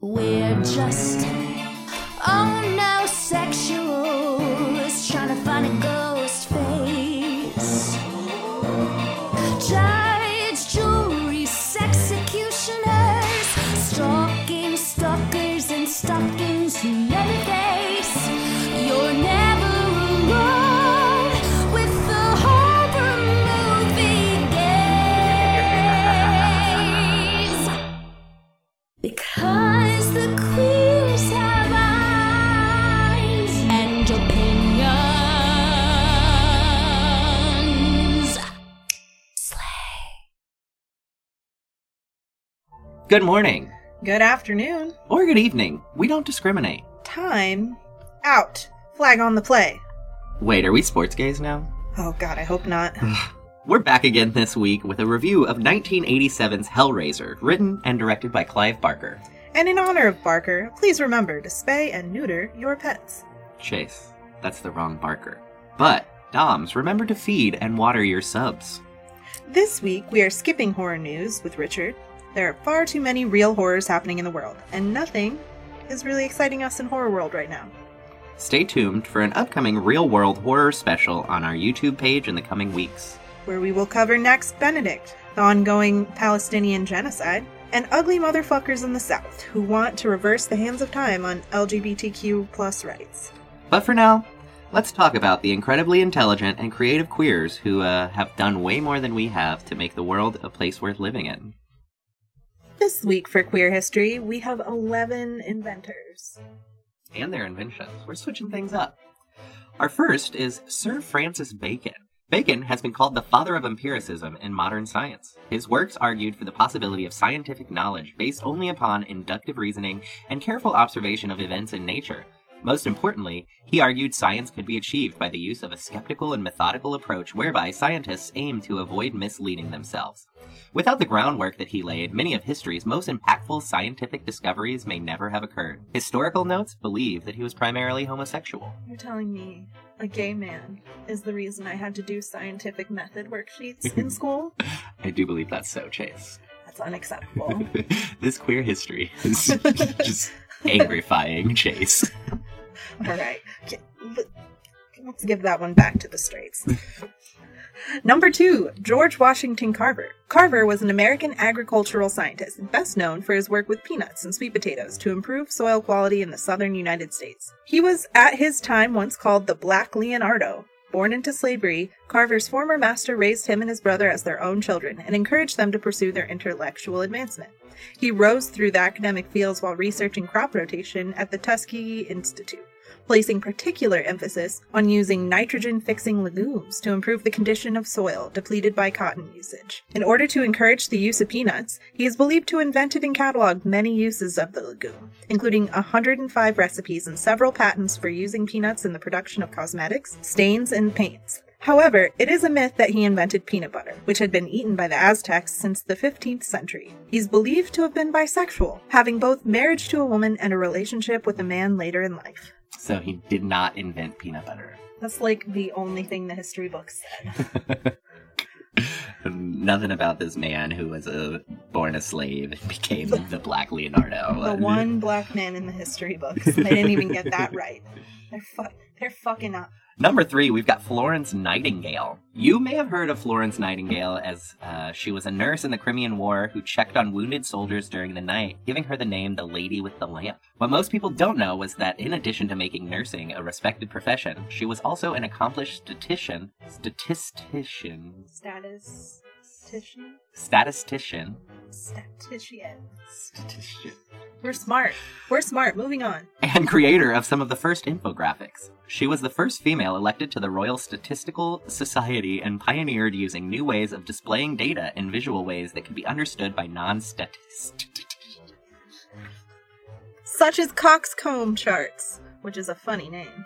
We're just oh no sexuals Good morning. Good afternoon. Or good evening. We don't discriminate. Time out. Flag on the play. Wait, are we sports gays now? Oh god, I hope not. We're back again this week with a review of 1987's Hellraiser, written and directed by Clive Barker. and in honor of Barker, please remember to spay and neuter your pets. Chase, that's the wrong Barker. But, Doms, remember to feed and water your subs. This week we are skipping horror news with Richard. There are far too many real horrors happening in the world, and nothing is really exciting us in horror world right now. Stay tuned for an upcoming real world horror special on our YouTube page in the coming weeks. Where we will cover next Benedict, the ongoing Palestinian genocide, and ugly motherfuckers in the South who want to reverse the hands of time on LGBTQ plus rights. But for now, let's talk about the incredibly intelligent and creative queers who uh, have done way more than we have to make the world a place worth living in. This week for Queer History, we have 11 inventors. and their inventions. We're switching things up. Our first is Sir Francis Bacon. Bacon has been called the father of empiricism in modern science. His works argued for the possibility of scientific knowledge based only upon inductive reasoning and careful observation of events in nature. Most importantly, he argued science could be achieved by the use of a skeptical and methodical approach whereby scientists aim to avoid misleading themselves. Without the groundwork that he laid, many of history's most impactful scientific discoveries may never have occurred. Historical notes believe that he was primarily homosexual. You're telling me a gay man is the reason I had to do scientific method worksheets in school? I do believe that's so, Chase. That's unacceptable. this queer history is just angrifying Chase. All right. Let- Let's give that one back to the straights. Number two, George Washington Carver. Carver was an American agricultural scientist, best known for his work with peanuts and sweet potatoes to improve soil quality in the southern United States. He was at his time once called the Black Leonardo. Born into slavery, Carver's former master raised him and his brother as their own children and encouraged them to pursue their intellectual advancement. He rose through the academic fields while researching crop rotation at the Tuskegee Institute placing particular emphasis on using nitrogen fixing legumes to improve the condition of soil depleted by cotton usage. In order to encourage the use of peanuts, he is believed to have invented and cataloged many uses of the legume, including 105 recipes and several patents for using peanuts in the production of cosmetics, stains, and paints. However, it is a myth that he invented peanut butter, which had been eaten by the Aztecs since the 15th century. He's believed to have been bisexual, having both marriage to a woman and a relationship with a man later in life. So he did not invent peanut butter. That's like the only thing the history books said. Nothing about this man who was a born a slave and became the Black Leonardo. The one black man in the history books. They didn't even get that right. They're fu- they're fucking up. Number three, we've got Florence Nightingale. You may have heard of Florence Nightingale as uh, she was a nurse in the Crimean War who checked on wounded soldiers during the night, giving her the name the Lady with the Lamp. What most people don't know was that in addition to making nursing a respected profession, she was also an accomplished statistician, statistician, Statistician? statistician, Statistician. statistician, We're smart. We're smart. Moving on. and creator of some of the first infographics. She was the first female elected to the Royal Statistical Society and pioneered using new ways of displaying data in visual ways that could be understood by non-statists. Such as coxcomb charts, which is a funny name.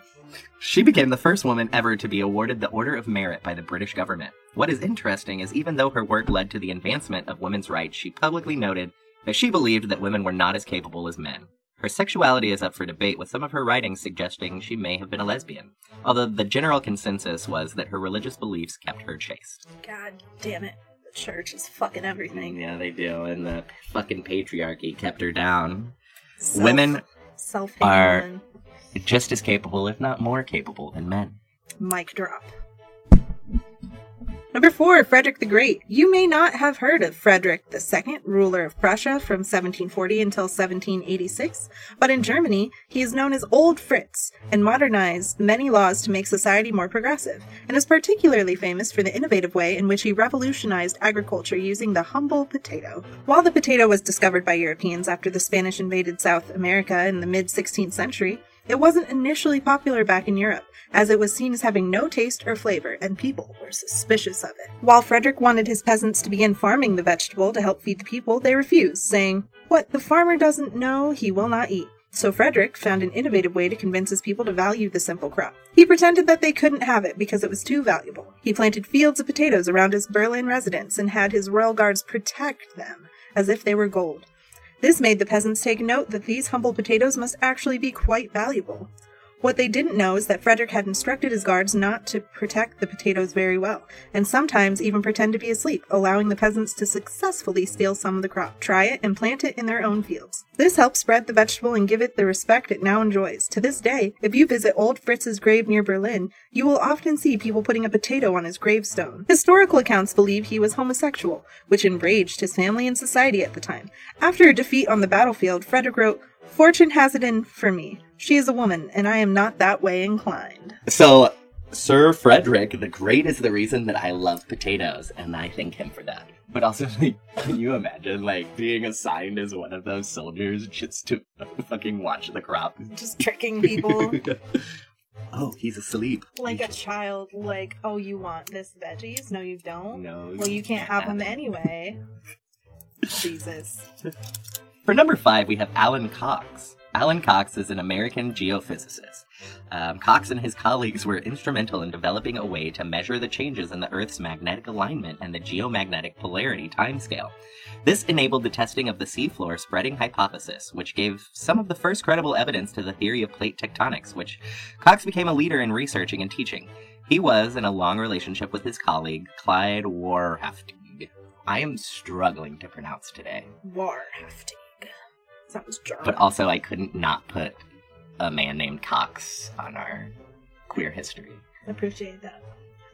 She became the first woman ever to be awarded the Order of Merit by the British government. What is interesting is even though her work led to the advancement of women's rights, she publicly noted that she believed that women were not as capable as men. Her sexuality is up for debate, with some of her writings suggesting she may have been a lesbian, although the general consensus was that her religious beliefs kept her chaste. God damn it. The church is fucking everything. Yeah, they do, and the fucking patriarchy kept her down. Self- Women are- just as capable, if not more capable, than men. Mic drop. Number four, Frederick the Great. You may not have heard of Frederick II, ruler of Prussia from 1740 until 1786, but in Germany, he is known as Old Fritz and modernized many laws to make society more progressive, and is particularly famous for the innovative way in which he revolutionized agriculture using the humble potato. While the potato was discovered by Europeans after the Spanish invaded South America in the mid 16th century, it wasn't initially popular back in Europe, as it was seen as having no taste or flavor, and people were suspicious of it. While Frederick wanted his peasants to begin farming the vegetable to help feed the people, they refused, saying, What the farmer doesn't know, he will not eat. So Frederick found an innovative way to convince his people to value the simple crop. He pretended that they couldn't have it because it was too valuable. He planted fields of potatoes around his Berlin residence and had his royal guards protect them as if they were gold. This made the peasants take note that these humble potatoes must actually be quite valuable. What they didn't know is that Frederick had instructed his guards not to protect the potatoes very well, and sometimes even pretend to be asleep, allowing the peasants to successfully steal some of the crop, try it, and plant it in their own fields. This helped spread the vegetable and give it the respect it now enjoys. To this day, if you visit Old Fritz's grave near Berlin, you will often see people putting a potato on his gravestone. Historical accounts believe he was homosexual, which enraged his family and society at the time. After a defeat on the battlefield, Frederick wrote, Fortune has it in for me. She is a woman, and I am not that way inclined. So, Sir Frederick the Great is the reason that I love potatoes, and I thank him for that. But also, like, can you imagine, like, being assigned as one of those soldiers just to fucking watch the crop? Just tricking people oh, he's asleep. like a child, like, oh, you want this veggies? No, you don't. No. Well, you can't have them anyway. Jesus. For number five, we have Alan Cox. Alan Cox is an American geophysicist. Um, Cox and his colleagues were instrumental in developing a way to measure the changes in the Earth's magnetic alignment and the geomagnetic polarity timescale. This enabled the testing of the seafloor spreading hypothesis, which gave some of the first credible evidence to the theory of plate tectonics, which Cox became a leader in researching and teaching. He was in a long relationship with his colleague, Clyde Wahrhaftig. I am struggling to pronounce today. Wahrhaftig. Sounds German. But also, I couldn't not put a man named Cox on our queer history. I appreciate that.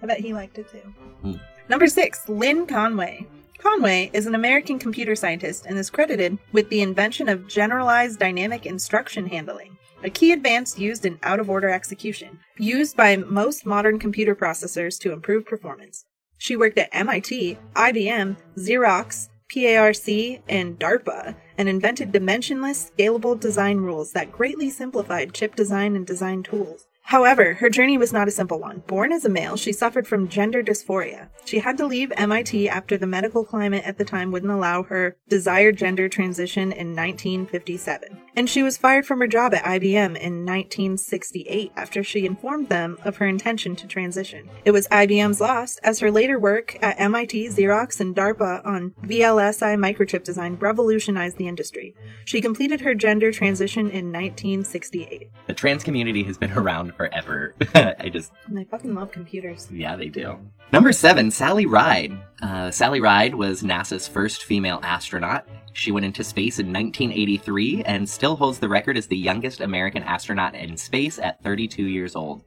I bet he liked it too. Hmm. Number six, Lynn Conway. Conway is an American computer scientist and is credited with the invention of generalized dynamic instruction handling, a key advance used in out of order execution, used by most modern computer processors to improve performance. She worked at MIT, IBM, Xerox, PARC, and DARPA, and invented dimensionless, scalable design rules that greatly simplified chip design and design tools. However, her journey was not a simple one. Born as a male, she suffered from gender dysphoria. She had to leave MIT after the medical climate at the time wouldn't allow her desired gender transition in 1957. And she was fired from her job at IBM in 1968 after she informed them of her intention to transition. It was IBM's loss, as her later work at MIT, Xerox, and DARPA on VLSI microchip design revolutionized the industry. She completed her gender transition in 1968. The trans community has been around forever. I just, I fucking love computers. yeah, they do. Number seven, Sally Ride. Uh, Sally Ride was NASA's first female astronaut. She went into space in 1983 and still holds the record as the youngest American astronaut in space at 32 years old.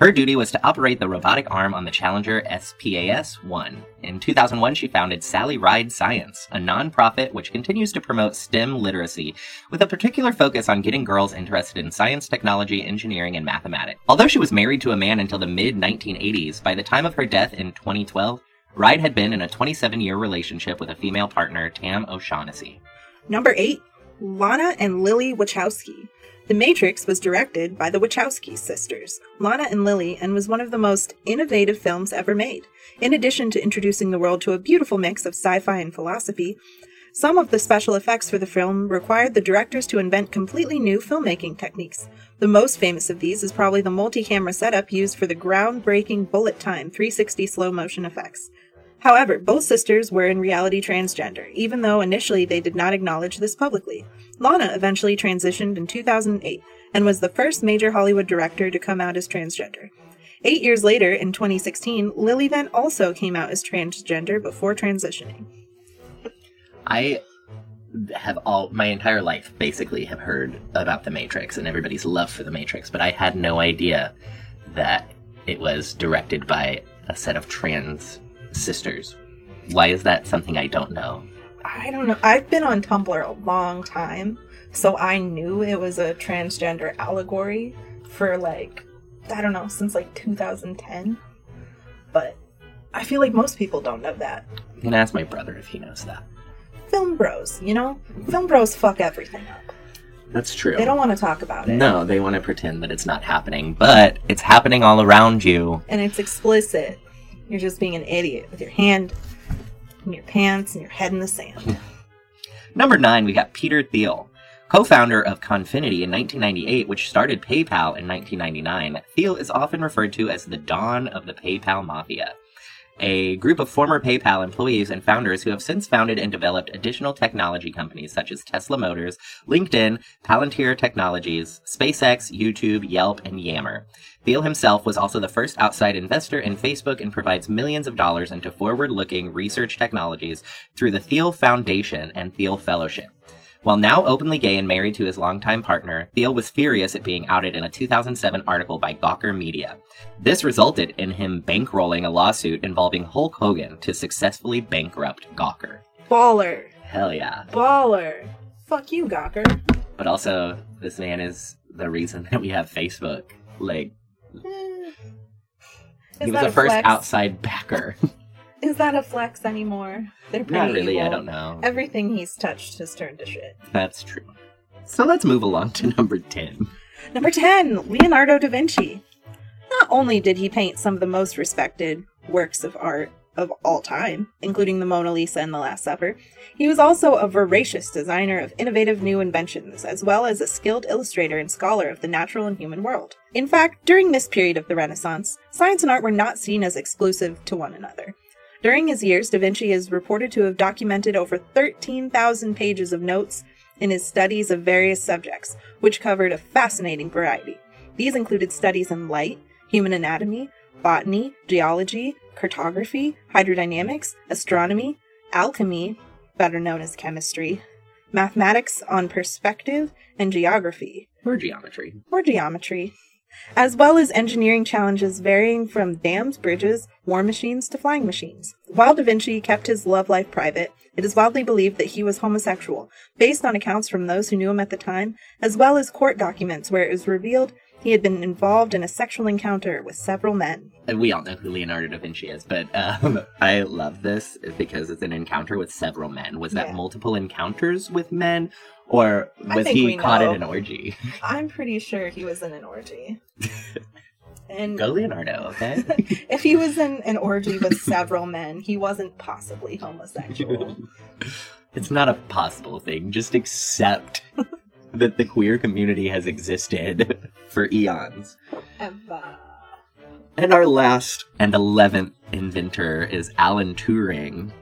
Her duty was to operate the robotic arm on the Challenger SPAS 1. In 2001, she founded Sally Ride Science, a nonprofit which continues to promote STEM literacy, with a particular focus on getting girls interested in science, technology, engineering, and mathematics. Although she was married to a man until the mid 1980s, by the time of her death in 2012, Ride had been in a 27 year relationship with a female partner, Tam O'Shaughnessy. Number 8. Lana and Lily Wachowski. The Matrix was directed by the Wachowski sisters, Lana and Lily, and was one of the most innovative films ever made. In addition to introducing the world to a beautiful mix of sci fi and philosophy, some of the special effects for the film required the directors to invent completely new filmmaking techniques. The most famous of these is probably the multi camera setup used for the groundbreaking bullet time 360 slow motion effects. However, both sisters were in reality transgender, even though initially they did not acknowledge this publicly. Lana eventually transitioned in 2008 and was the first major Hollywood director to come out as transgender. Eight years later, in 2016, Lily then also came out as transgender before transitioning. I have all my entire life basically have heard about the Matrix and everybody's love for the Matrix, but I had no idea that it was directed by a set of trans sisters. Why is that something I don't know? I don't know. I've been on Tumblr a long time, so I knew it was a transgender allegory for like, I don't know, since like 2010. But I feel like most people don't know that. I'm gonna ask my brother if he knows that. Film bros, you know? Film bros fuck everything up. That's true. They don't want to talk about it. No, they want to pretend that it's not happening, but it's happening all around you. And it's explicit. You're just being an idiot with your hand in your pants and your head in the sand. Number nine, we got Peter Thiel. Co-founder of Confinity in 1998, which started PayPal in 1999, Thiel is often referred to as the dawn of the PayPal mafia. A group of former PayPal employees and founders who have since founded and developed additional technology companies such as Tesla Motors, LinkedIn, Palantir Technologies, SpaceX, YouTube, Yelp, and Yammer. Thiel himself was also the first outside investor in Facebook and provides millions of dollars into forward looking research technologies through the Thiel Foundation and Thiel Fellowship. While now openly gay and married to his longtime partner, Thiel was furious at being outed in a 2007 article by Gawker Media. This resulted in him bankrolling a lawsuit involving Hulk Hogan to successfully bankrupt Gawker. Baller. Hell yeah. Baller. Fuck you, Gawker. But also, this man is the reason that we have Facebook. Like. He was the a first flex? outside backer. Is that a flex anymore? They're pretty Not really, I don't know. Everything he's touched has turned to shit. That's true. So let's move along to number 10. Number 10, Leonardo da Vinci. Not only did he paint some of the most respected works of art of all time, including the Mona Lisa and the Last Supper, he was also a voracious designer of innovative new inventions, as well as a skilled illustrator and scholar of the natural and human world. In fact, during this period of the Renaissance, science and art were not seen as exclusive to one another. During his years, Da Vinci is reported to have documented over 13,000 pages of notes in his studies of various subjects, which covered a fascinating variety. These included studies in light, human anatomy, botany, geology, cartography, hydrodynamics, astronomy, alchemy, better known as chemistry, mathematics on perspective, and geography, Or geometry. or geometry, as well as engineering challenges varying from dams, bridges, war machines to flying machines. While Da Vinci kept his love life private, it is widely believed that he was homosexual, based on accounts from those who knew him at the time, as well as court documents where it was revealed he had been involved in a sexual encounter with several men. And we all know who Leonardo da Vinci is, but um, I love this because it's an encounter with several men. Was that Yeah. multiple encounters with men, or was he caught know. in an orgy? I'm pretty sure he was in an orgy. and Go Leonardo, okay? if he was in an orgy with several men, he wasn't possibly homosexual. it's not a possible thing. Just accept that the queer community has existed for eons. Eva. And our last and eleventh inventor is Alan Turing.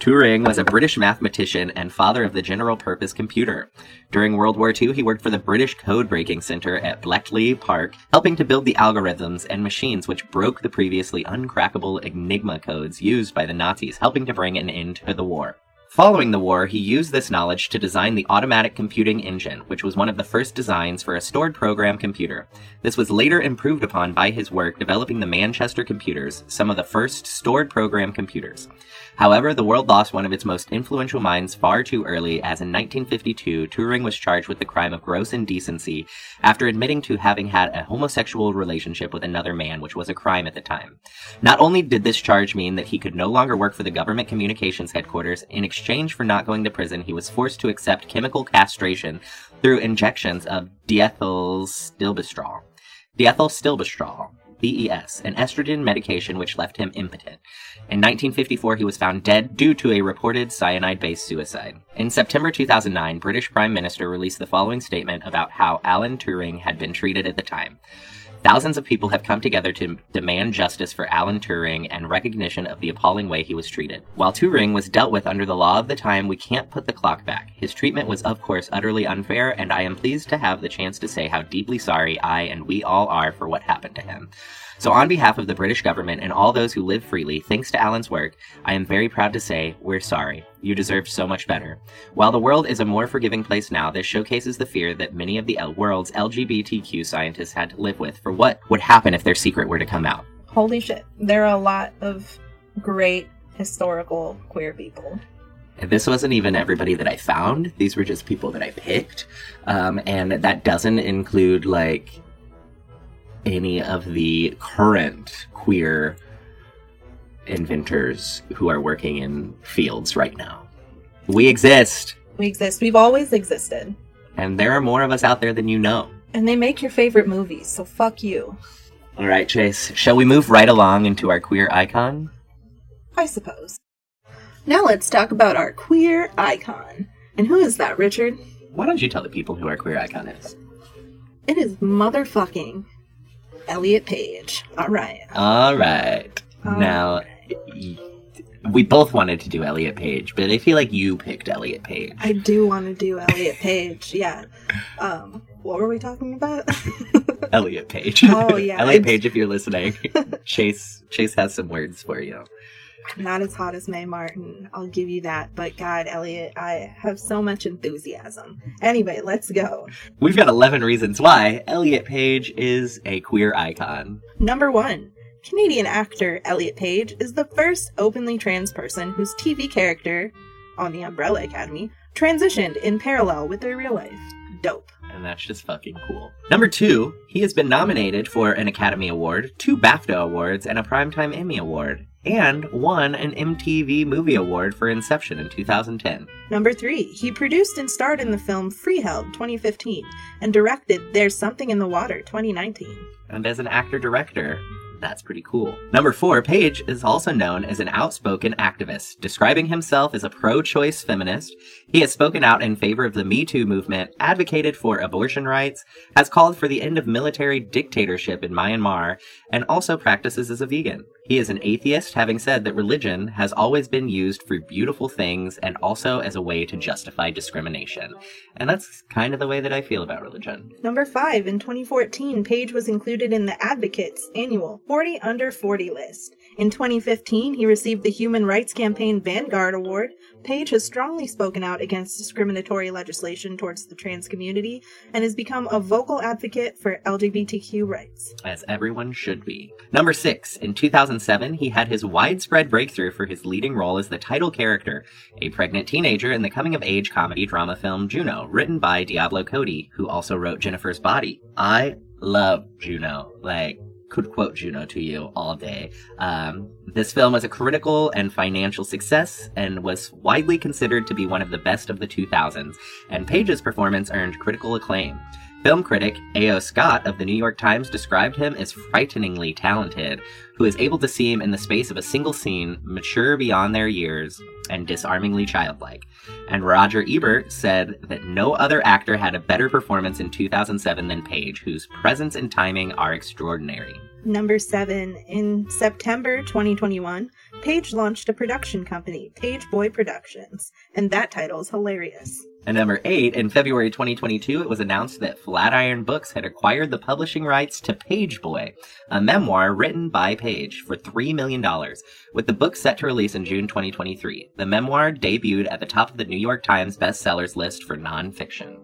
Turing was a British mathematician and father of the general purpose computer. During World War II, he worked for the British Code Breaking Center at Bletchley Park, helping to build the algorithms and machines which broke the previously uncrackable Enigma codes used by the Nazis, helping to bring an end to the war. Following the war, he used this knowledge to design the automatic computing engine, which was one of the first designs for a stored program computer. This was later improved upon by his work developing the Manchester computers, some of the first stored program computers. However, the world lost one of its most influential minds far too early, as in 1952, Turing was charged with the crime of gross indecency after admitting to having had a homosexual relationship with another man, which was a crime at the time. Not only did this charge mean that he could no longer work for the government communications headquarters, in exchange for not going to prison, he was forced to accept chemical castration through injections of diethylstilbestrol. Diethylstilbestrol, DES, an estrogen medication which left him impotent. In 1954, he was found dead due to a reported cyanide based suicide. In September 2009, British Prime Minister released the following statement about how Alan Turing had been treated at the time. Thousands of people have come together to demand justice for Alan Turing and recognition of the appalling way he was treated. While Turing was dealt with under the law of the time, we can't put the clock back. His treatment was, of course, utterly unfair, and I am pleased to have the chance to say how deeply sorry I and we all are for what happened to him. So, on behalf of the British government and all those who live freely, thanks to Alan's work, I am very proud to say we're sorry. You deserve so much better. While the world is a more forgiving place now, this showcases the fear that many of the world's LGBTQ scientists had to live with for what would happen if their secret were to come out. Holy shit. There are a lot of great historical queer people. And This wasn't even everybody that I found. These were just people that I picked. Um, and that doesn't include, like, any of the current queer inventors who are working in fields right now. We exist, We exist. We've always existed. and there are more of us out there than you know. And they make your favorite movies, so fuck you. All right, Chase, shall we move right along into our queer icon? I suppose. Now let's talk about our queer icon. And who is that, Richard? Why don't you tell the people who our queer icon is? It is motherfucking Elliot Page. All right. All right. All now, y- we both wanted to do Elliot Page, but I feel like you picked Elliot Page. I do want to do Elliot Page. Yeah. Um, what were we talking about? Elliot Page. Oh, yeah, Elliot Page, if you're listening, Chase Chase has some words for you. Not as hot as Mae Martin. I'll give you that. But God, Elliot, I have so much enthusiasm. Anyway, let's go. We've got 11 reasons why Elliot Page is a queer icon. Number one. Canadian actor Elliot Page is the first openly trans person whose TV character on the Umbrella Academy transitioned in parallel with their real life. Dope. And that's just fucking cool. Number two, he has been nominated for an Academy Award, two BAFTA Awards, and a Primetime Emmy Award, and won an MTV Movie Award for Inception in 2010. Number three, he produced and starred in the film Freeheld 2015 and directed There's Something in the Water 2019. And as an actor director, that's pretty cool. Number four, Page is also known as an outspoken activist, describing himself as a pro choice feminist. He has spoken out in favor of the Me Too movement, advocated for abortion rights, has called for the end of military dictatorship in Myanmar, and also practices as a vegan. He is an atheist, having said that religion has always been used for beautiful things and also as a way to justify discrimination. And that's kind of the way that I feel about religion. Number five, in 2014, Page was included in the Advocates annual 40 Under 40 list. In 2015, he received the Human Rights Campaign Vanguard Award. Page has strongly spoken out against discriminatory legislation towards the trans community and has become a vocal advocate for LGBTQ rights. as everyone should be. Number six, in 2007, he had his widespread breakthrough for his leading role as the title character, a pregnant teenager in the coming of age comedy drama film Juno, written by Diablo Cody, who also wrote Jennifer's Body. I love Juno. Like, could quote Juno to you all day. Um, this film was a critical and financial success and was widely considered to be one of the best of the 2000s, and Page's performance earned critical acclaim. Film critic A.O. Scott of the New York Times described him as frighteningly talented, who is able to seem in the space of a single scene mature beyond their years and disarmingly childlike. And Roger Ebert said that no other actor had a better performance in 2007 than Page, whose presence and timing are extraordinary. Number seven, in September 2021, Page launched a production company, Page Boy Productions, and that title is hilarious. And number eight, in February 2022, it was announced that Flatiron Books had acquired the publishing rights to Page Boy, a memoir written by Page for $3 million, with the book set to release in June 2023. The memoir debuted at the top of the New York Times bestsellers list for nonfiction.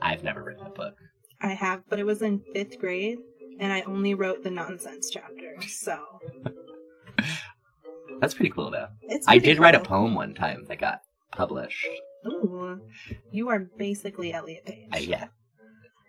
I've never written a book. I have, but it was in fifth grade, and I only wrote the nonsense chapter, so That's pretty cool, though. it's. I pretty did write a poem one time that got published. Ooh, you are basically Elliot Page. I, yeah.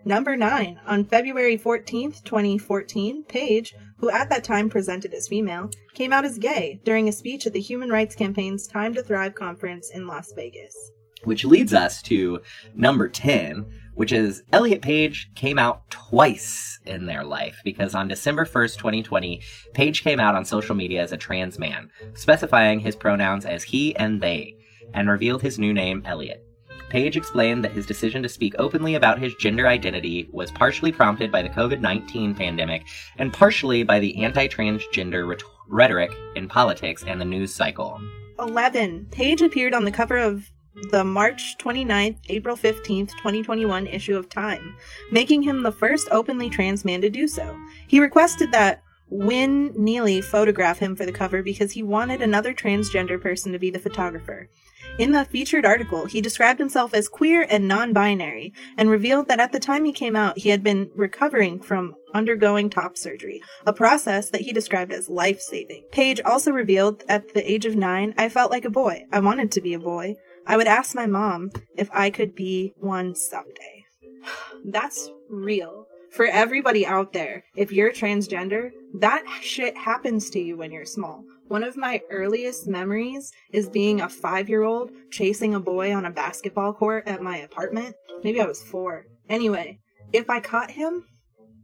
Number nine, on February 14th, 2014, Page, who at that time presented as female, came out as gay during a speech at the Human Rights Campaign's Time to Thrive conference in Las Vegas. Which leads us to number 10, which is Elliot Page came out twice in their life because on December 1st, 2020, Page came out on social media as a trans man, specifying his pronouns as he and they, and revealed his new name, Elliot. Page explained that his decision to speak openly about his gender identity was partially prompted by the COVID 19 pandemic and partially by the anti transgender ret- rhetoric in politics and the news cycle. 11. Page appeared on the cover of the March 29th, April 15th, 2021 issue of Time, making him the first openly trans man to do so. He requested that Wynne Neilly photograph him for the cover because he wanted another transgender person to be the photographer. In the featured article, he described himself as queer and non binary and revealed that at the time he came out, he had been recovering from undergoing top surgery, a process that he described as life saving. Page also revealed at the age of nine, I felt like a boy. I wanted to be a boy. I would ask my mom if I could be one someday. That's real. For everybody out there, if you're transgender, that shit happens to you when you're small. One of my earliest memories is being a five year old chasing a boy on a basketball court at my apartment. Maybe I was four. Anyway, if I caught him,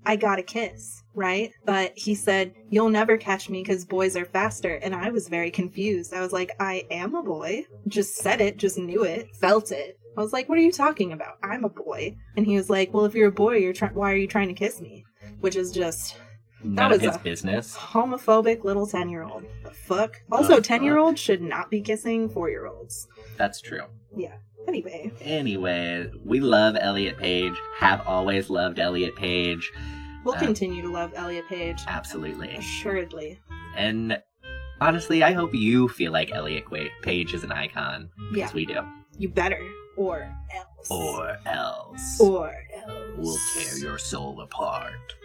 I got a kiss, right? But he said, You'll never catch me because boys are faster. And I was very confused. I was like, I am a boy. Just said it, just knew it, felt it. I was like, What are you talking about? I'm a boy. And he was like, Well, if you're a boy, you're try- why are you trying to kiss me? Which is just None was of his a- business. homophobic little 10 year old. The fuck? Also, 10 year olds should not be kissing 4 year olds. That's true. Yeah. Anyway, Anyway, we love Elliot Page. Have always loved Elliot Page. we'll Uh, continue to love Elliot Page. Absolutely. Assuredly. And honestly, I hope you feel like Elliot Page is an icon. Because Yeah. we do. You better. Or else. Or else. Or else. we'll tear your soul apart.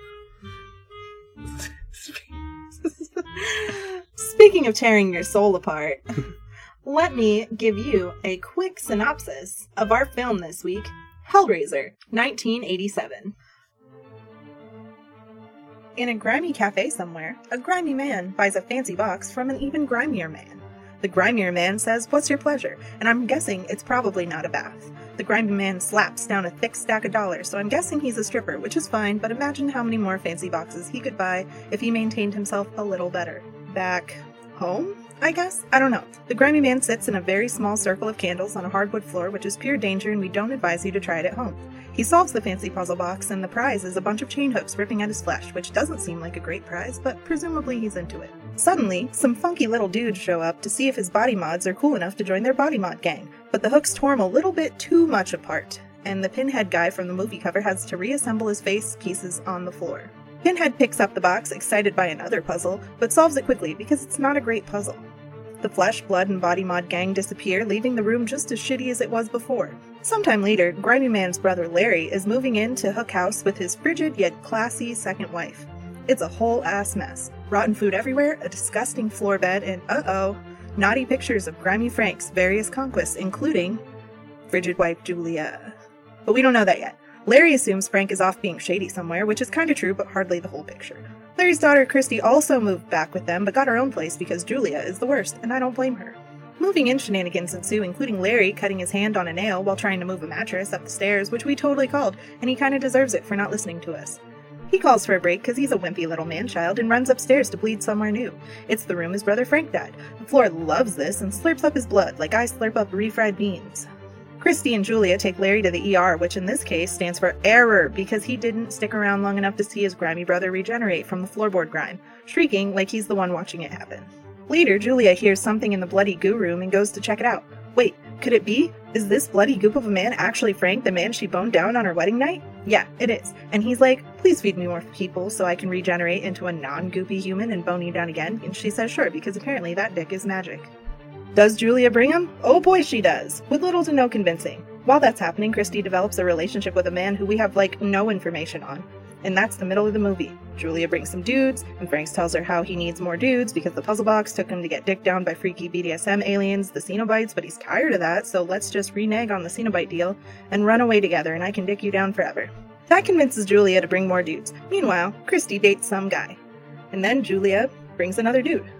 Speaking of tearing your soul apart, let me give you a quick synopsis of our film this week Hellraiser, 1987. In a grimy cafe somewhere, a grimy man buys a fancy box from an even grimier man. The grimier man says, What's your pleasure? And I'm guessing it's probably not a bath. The grimy man slaps down a thick stack of dollars, so I'm guessing he's a stripper, which is fine, but imagine how many more fancy boxes he could buy if he maintained himself a little better. Back home? I guess? I don't know. The grimy man sits in a very small circle of candles on a hardwood floor, which is pure danger, and we don't advise you to try it at home. He solves the fancy puzzle box, and the prize is a bunch of chain hooks ripping at his flesh, which doesn't seem like a great prize, but presumably he's into it. Suddenly, some funky little dudes show up to see if his body mods are cool enough to join their body mod gang, but the hooks tore him a little bit too much apart, and the pinhead guy from the movie cover has to reassemble his face pieces on the floor. Pinhead picks up the box, excited by another puzzle, but solves it quickly because it's not a great puzzle. The flesh, blood, and body mod gang disappear, leaving the room just as shitty as it was before. Sometime later, Grimy Man's brother Larry is moving into Hook House with his frigid yet classy second wife. It's a whole ass mess. Rotten food everywhere, a disgusting floor bed, and uh oh, naughty pictures of Grimy Frank's various conquests, including frigid wife Julia. But we don't know that yet. Larry assumes Frank is off being shady somewhere, which is kinda true, but hardly the whole picture. Larry's daughter Christy also moved back with them, but got her own place because Julia is the worst, and I don't blame her. Moving in shenanigans ensue, including Larry cutting his hand on a nail while trying to move a mattress up the stairs, which we totally called, and he kinda deserves it for not listening to us. He calls for a break because he's a wimpy little man-child and runs upstairs to bleed somewhere new. It's the room his brother Frank died. The floor loves this and slurps up his blood like I slurp up refried beans. Christy and Julia take Larry to the ER, which in this case stands for error because he didn't stick around long enough to see his grimy brother regenerate from the floorboard grime, shrieking like he's the one watching it happen. Later, Julia hears something in the bloody goo room and goes to check it out. Wait, could it be? Is this bloody goop of a man actually Frank, the man she boned down on her wedding night? Yeah, it is. And he's like, please feed me more people so I can regenerate into a non goopy human and bone you down again. And she says sure, because apparently that dick is magic. Does Julia bring him? Oh boy, she does, with little to no convincing. While that's happening, Christy develops a relationship with a man who we have like no information on. And that's the middle of the movie. Julia brings some dudes, and Franks tells her how he needs more dudes because the puzzle box took him to get dicked down by freaky BDSM aliens, the Cenobites, but he's tired of that, so let's just renege on the Cenobite deal and run away together, and I can dick you down forever. That convinces Julia to bring more dudes. Meanwhile, Christy dates some guy. And then Julia brings another dude.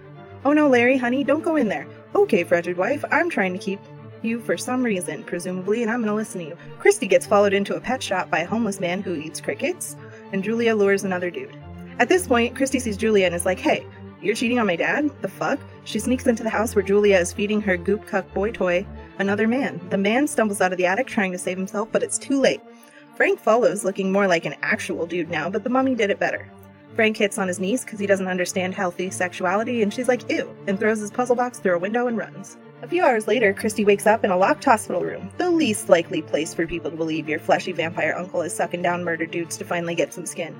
Oh no, Larry, honey, don't go in there. Okay, frigid wife, I'm trying to keep you for some reason, presumably, and I'm gonna listen to you. Christy gets followed into a pet shop by a homeless man who eats crickets, and Julia lures another dude. At this point, Christy sees Julia and is like, hey, you're cheating on my dad? The fuck? She sneaks into the house where Julia is feeding her goop cuck boy toy another man. The man stumbles out of the attic trying to save himself, but it's too late. Frank follows, looking more like an actual dude now, but the mummy did it better. Frank hits on his niece because he doesn't understand healthy sexuality, and she's like, ew, and throws his puzzle box through a window and runs. A few hours later, Christy wakes up in a locked hospital room, the least likely place for people to believe your fleshy vampire uncle is sucking down murdered dudes to finally get some skin.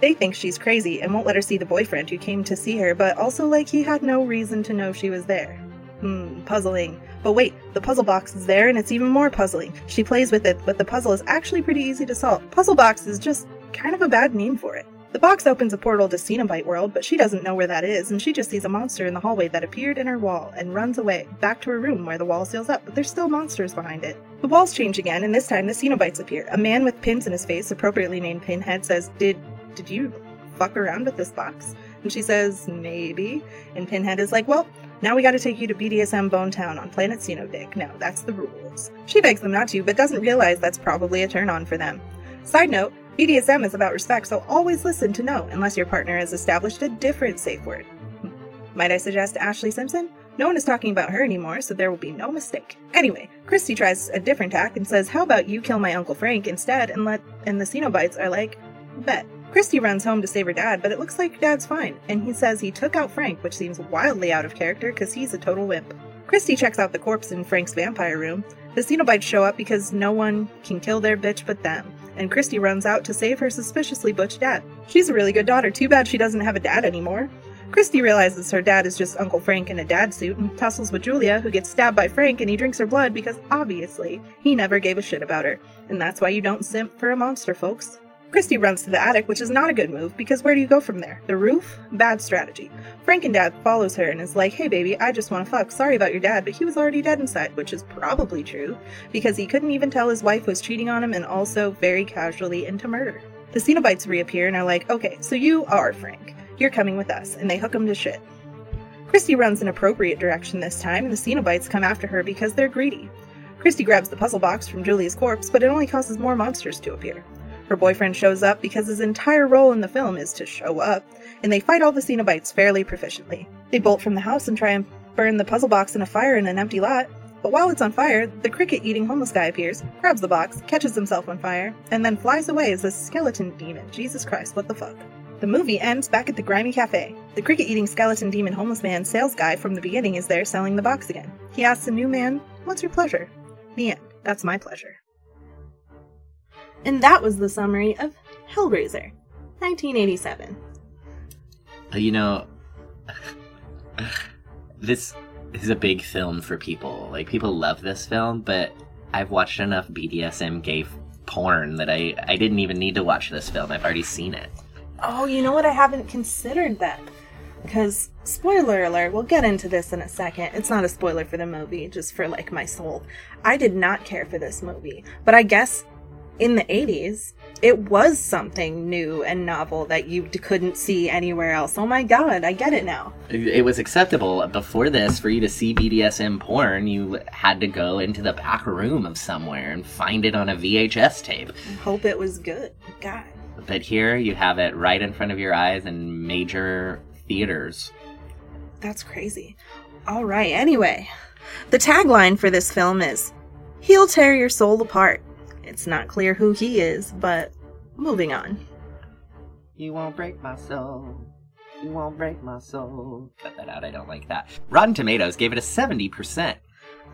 They think she's crazy and won't let her see the boyfriend who came to see her, but also like he had no reason to know she was there. Hmm, puzzling. But wait, the puzzle box is there and it's even more puzzling. She plays with it, but the puzzle is actually pretty easy to solve. Puzzle box is just kind of a bad name for it. The box opens a portal to Cenobite World, but she doesn't know where that is, and she just sees a monster in the hallway that appeared in her wall and runs away, back to her room where the wall seals up, but there's still monsters behind it. The walls change again, and this time the Cenobites appear. A man with pins in his face, appropriately named Pinhead, says, Did did you fuck around with this box? And she says, Maybe. And Pinhead is like, Well, now we gotta take you to BDSM Bone Town on Planet Dick. No, that's the rules. She begs them not to, but doesn't realize that's probably a turn on for them. Side note, BDSM is about respect, so always listen to no unless your partner has established a different safe word. Hmm. Might I suggest Ashlee Simpson? No one is talking about her anymore, so there will be no mistake. Anyway, Christy tries a different tack and says, How about you kill my Uncle Frank instead and let and the Cenobites are like, Bet. Christy runs home to save her dad, but it looks like dad's fine, and he says he took out Frank, which seems wildly out of character because he's a total wimp. Christy checks out the corpse in Frank's vampire room. The Cenobites show up because no one can kill their bitch but them, and Christy runs out to save her suspiciously butch dad. She's a really good daughter, too bad she doesn't have a dad anymore. Christy realizes her dad is just Uncle Frank in a dad suit and tussles with Julia, who gets stabbed by Frank and he drinks her blood because obviously he never gave a shit about her. And that's why you don't simp for a monster, folks. Christy runs to the attic, which is not a good move because where do you go from there? The roof? Bad strategy. Frank and Dad follows her and is like, hey baby, I just want to fuck. Sorry about your dad, but he was already dead inside, which is probably true because he couldn't even tell his wife was cheating on him and also very casually into murder. The Cenobites reappear and are like, okay, so you are Frank. You're coming with us, and they hook him to shit. Christy runs an appropriate direction this time, and the Cenobites come after her because they're greedy. Christy grabs the puzzle box from Julia's corpse, but it only causes more monsters to appear. Her boyfriend shows up because his entire role in the film is to show up, and they fight all the Cenobites fairly proficiently. They bolt from the house and try and burn the puzzle box in a fire in an empty lot, but while it's on fire, the cricket eating homeless guy appears, grabs the box, catches himself on fire, and then flies away as a skeleton demon. Jesus Christ, what the fuck? The movie ends back at the grimy cafe. The cricket eating skeleton demon homeless man sales guy from the beginning is there selling the box again. He asks the new man, What's your pleasure? The end. That's my pleasure. And that was the summary of Hellraiser, 1987. Uh, You know, this is a big film for people. Like, people love this film, but I've watched enough BDSM gay porn that I, I didn't even need to watch this film. I've already seen it. Oh, you know what? I haven't considered that. Because, spoiler alert, we'll get into this in a second. It's not a spoiler for the movie, just for like my soul. I did not care for this movie. But I guess in the 80s, it was something new and novel that you couldn't see anywhere else. Oh my god, I get it now. It was acceptable before this for you to see BDSM porn. You had to go into the back room of somewhere and find it on a VHS tape. Hope it was good. God. But here you have it right in front of your eyes in major theaters. That's crazy. All right, anyway. The tagline for this film is He'll tear your soul apart. It's not clear who he is, but moving on. You won't break my soul. You won't break my soul. Cut that out, I don't like that. Rotten Tomatoes gave it a 70%.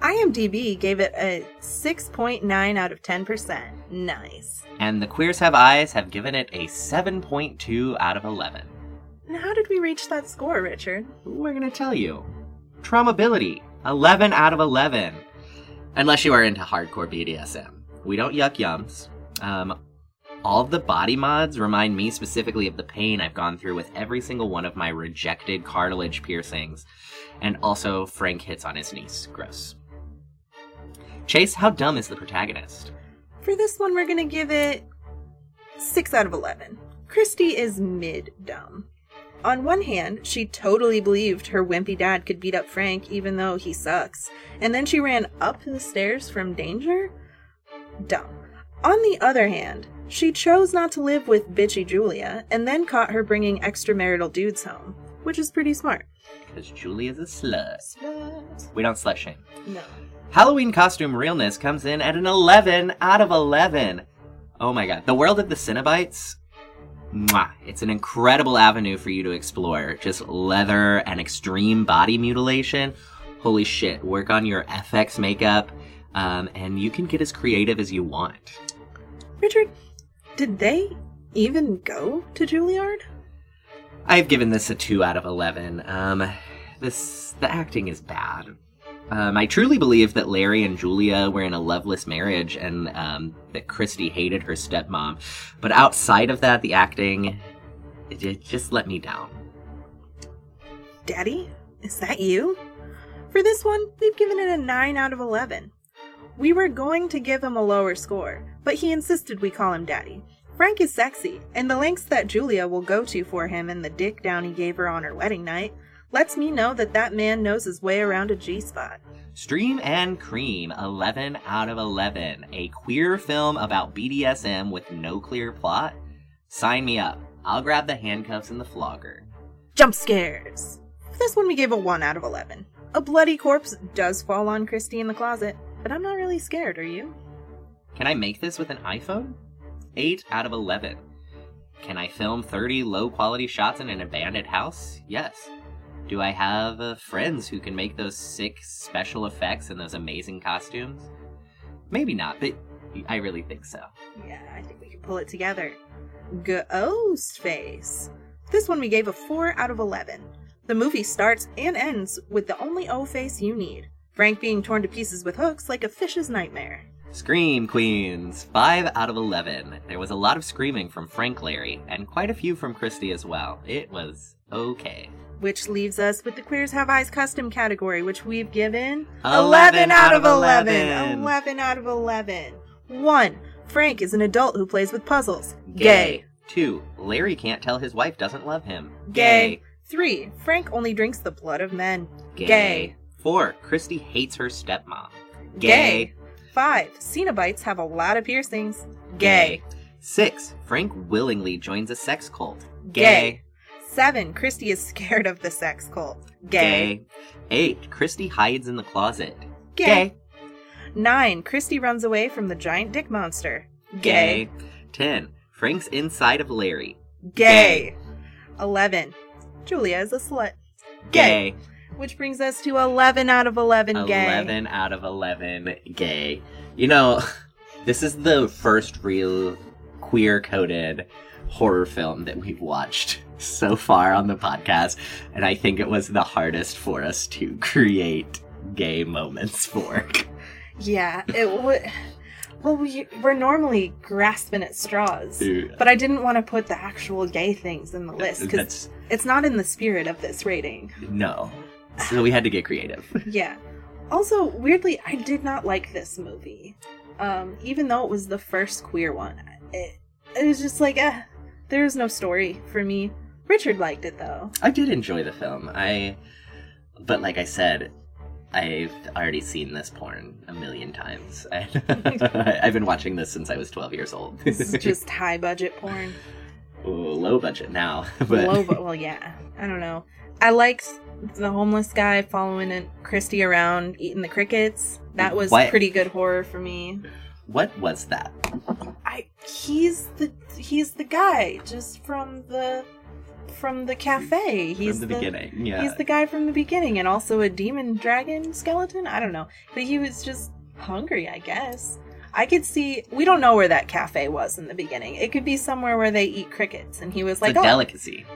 IMDb gave it a 6.9 out of 10%. Nice. And The Queers Have Eyes have given it a 7.2 out of 11. Now, how did we reach that score, Richard? We're gonna tell you. Traumability, 11 out of 11. Unless you are into hardcore BDSM. We don't yuck yums. Um, all of the body mods remind me specifically of the pain I've gone through with every single one of my rejected cartilage piercings. And also, Frank hits on his niece. Gross. Chase, how dumb is the protagonist? For this one, we're gonna give it 6 out of 11. Christy is mid dumb. On one hand, she totally believed her wimpy dad could beat up Frank even though he sucks, and then she ran up the stairs from danger? Dumb. On the other hand, she chose not to live with bitchy Julia and then caught her bringing extramarital dudes home, which is pretty smart. Because Julia's a slut. Slut. We don't slut shame. No. Halloween costume realness comes in at an 11 out of 11. Oh my god. The world of the Cenobites, mwah, it's an incredible avenue for you to explore. Just leather and extreme body mutilation. Holy shit. Work on your FX makeup, um, and you can get as creative as you want. Richard, did they even go to Juilliard? I've given this a 2 out of 11. Um, this, the acting is bad. Um, I truly believe that Larry and Julia were in a loveless marriage and um, that Christy hated her stepmom. But outside of that, the acting, it, it just let me down. Daddy, is that you? For this one, we've given it a 9 out of 11. We were going to give him a lower score, but he insisted we call him Daddy. Frank is sexy, and the lengths that Julia will go to for him and the dick down he gave her on her wedding night lets me know that that man knows his way around a G spot. Stream and Cream, 11 out of 11. A queer film about BDSM with no clear plot? Sign me up. I'll grab the handcuffs and the flogger. Jump scares! For this one, we gave a 1 out of 11. A bloody corpse does fall on Christy in the closet, but I'm not really scared, are you? Can I make this with an iPhone? 8 out of 11. Can I film 30 low quality shots in an abandoned house? Yes. Do I have uh, friends who can make those sick special effects and those amazing costumes? Maybe not, but I really think so. Yeah, I think we can pull it together. Ghost Face. This one we gave a 4 out of 11. The movie starts and ends with the only O face you need Frank being torn to pieces with hooks like a fish's nightmare. Scream Queens, 5 out of 11. There was a lot of screaming from Frank Larry, and quite a few from Christy as well. It was okay. Which leaves us with the Queers Have Eyes custom category, which we've given 11 out of 11. 11. 11 out of 11. 1. Frank is an adult who plays with puzzles. Gay. 2. Larry can't tell his wife doesn't love him. Gay. 3. Frank only drinks the blood of men. Gay. 4. Christy hates her stepmom. Gay. 5. Cenobites have a lot of piercings. Gay. 6. Frank willingly joins a sex cult. Gay. 7. Christy is scared of the sex cult. Gay. 8. Christy hides in the closet. Gay. 9. Christy runs away from the giant dick monster. Gay. 10. Frank's inside of Larry. Gay. 11. Julia is a slut. Gay. Which brings us to 11 out of 11 gay. 11 out of 11 gay. You know, this is the first real queer coded horror film that we've watched so far on the podcast, and I think it was the hardest for us to create gay moments for. Yeah, it would. Well, we, we're normally grasping at straws, but I didn't want to put the actual gay things in the list because it's not in the spirit of this rating. no. So we had to get creative. Yeah. Also, weirdly, I did not like this movie. Um, even though it was the first queer one, it, it was just like, eh, was no story for me. Richard liked it though. I did enjoy the film. I, but like I said, I've already seen this porn a million times. I've been watching this since I was 12 years old. This is just high budget porn. Ooh, low budget now, but Low, bu- well, yeah. I don't know. I liked the homeless guy following Christy around eating the crickets. That was What? pretty good horror for me. what was that? I he's the he's the guy just from the from the cafe. He's From the, beginning, yeah. He's the guy from the beginning, and also a demon dragon skeleton. I don't know, but he was just hungry, I guess. I could see. We don't know where that cafe was in the beginning. It could be somewhere where they eat crickets, and he was it's like, a "Oh, delicacy.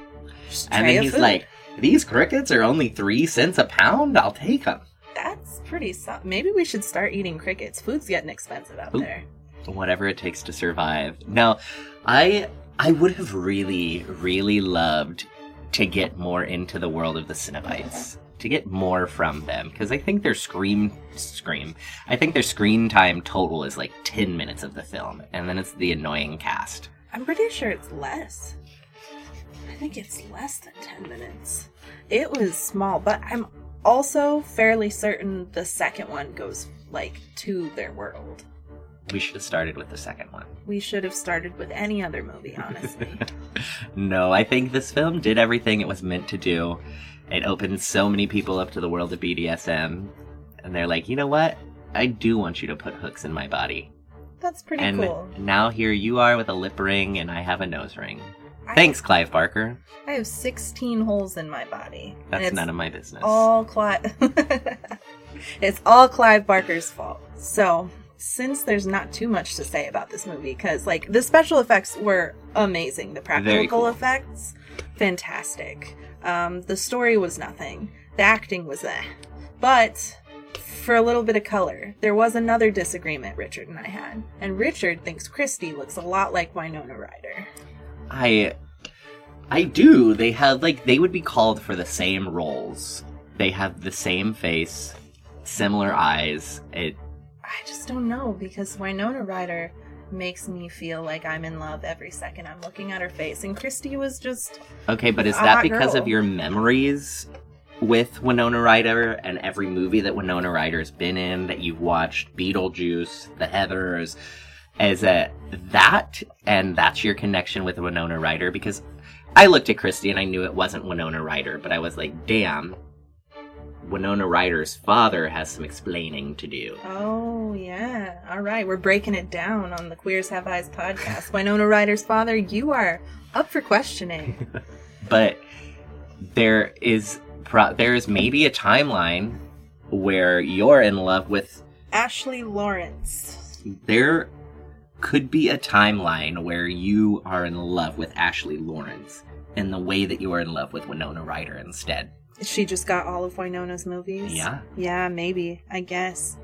And then he's food." like, "These crickets are only three cents a pound. I'll take them." "That's pretty. Su- Maybe we should start eating crickets. Food's getting expensive out Ooh. there." Whatever it takes to survive. Now, I I would have really, really loved to get more into the world of the Cenobites. To get more from them, because I think their scream scream. I think their screen time total is like ten minutes of the film, and then it's the annoying cast. I'm pretty sure it's less. I think it's less than 10 minutes. It was small, but I'm also fairly certain the second one goes like to their world. We should have started with the second one. We should have started with any other movie, honestly. no, I think this film did everything it was meant to do. It opened so many people up to the world of BDSM, and they're like, you know what? I do want you to put hooks in my body. That's pretty and cool. now here you are with a lip ring, and I have a nose ring. Thanks, Clive Barker. I have 16 holes in my body. That's none of my business. all Clive. it's all Clive Barker's fault. So, since there's not too much to say about this movie, because like the special effects were amazing, the practical cool. effects, fantastic. Um, the story was nothing. The acting was eh. But for a little bit of color, there was another disagreement Richard and I had, and Richard thinks Christy looks a lot like Winona Ryder. I I do. They have like they would be called for the same roles. They have the same face, similar eyes. It I just don't know because Winona Ryder makes me feel like I'm in love every second I'm looking at her face, and Christy was just okay, but is that because girl. of your memories with Winona Ryder and every movie that Winona Ryder's been in that you've watched, Beetlejuice, The Heathers? Is it that and that's your connection with Winona Ryder? Because I looked at Christy and I knew it wasn't Winona Ryder, but I was like, damn, Winona Ryder's father has some explaining to do. Oh yeah. All right, we're breaking it down on the Queers Have Eyes podcast. Winona Ryder's father, you are up for questioning. but there is pro- there is maybe a timeline where you're in love with Ashley Lawrence. there could be a timeline where you are in love with Ashley Lawrence in the way that you are in love with Winona Ryder instead. She just got all of Winona's movies. Yeah. Yeah, maybe. I guess.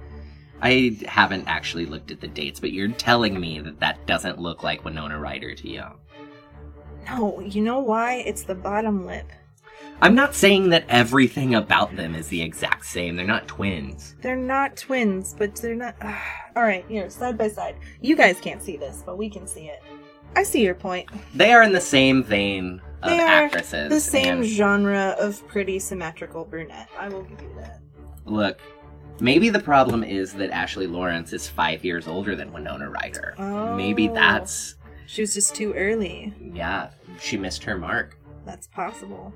I haven't actually looked at the dates, but you're telling me that that doesn't look like Winona Ryder to you. No, you know why? It's the bottom lip. I'm not saying that everything about them is the exact same. They're not twins. They're not twins, but they're not. all right, here, side by side. You guys can't see this, but we can see it. I see your point. They are in the same vein of They are actresses. The same and- genre of pretty symmetrical brunette. I will give you that. Look, maybe the problem is that Ashley Lawrence is five years older than Winona Ryder. Maybe Oh. that's She was just too early. yeah, she missed her mark. That's possible.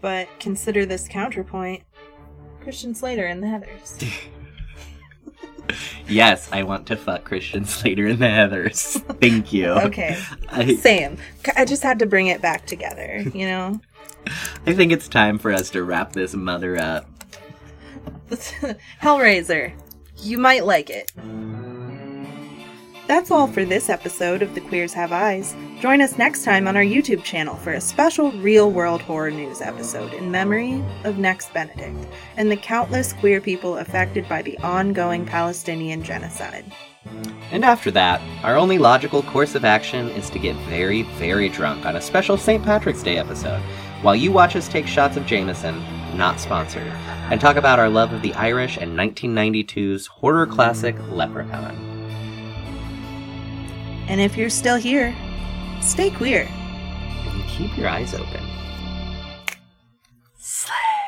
But consider this counterpoint Christian Slater and the Heathers. Yes, I want to fuck Christian Slater and the Heathers. Thank you. Okay, I, same. I just had to bring it back together, you know? I think it's time for us to wrap this mother up. Hellraiser. You might like it. That's all for this episode of The Queers Have Eyes. Join us next time on our YouTube channel for a special real world horror news episode in memory of Nex Benedict and the countless queer people affected by the ongoing Palestinian genocide. And after that, our only logical course of action is to get very, very drunk on a special St. Patrick's Day episode, while you watch us take shots of Jameson, not sponsored, and talk about our love of the Irish and 1992's horror classic Leprechaun. And if you're still here, stay queer. And keep your eyes open. Slay.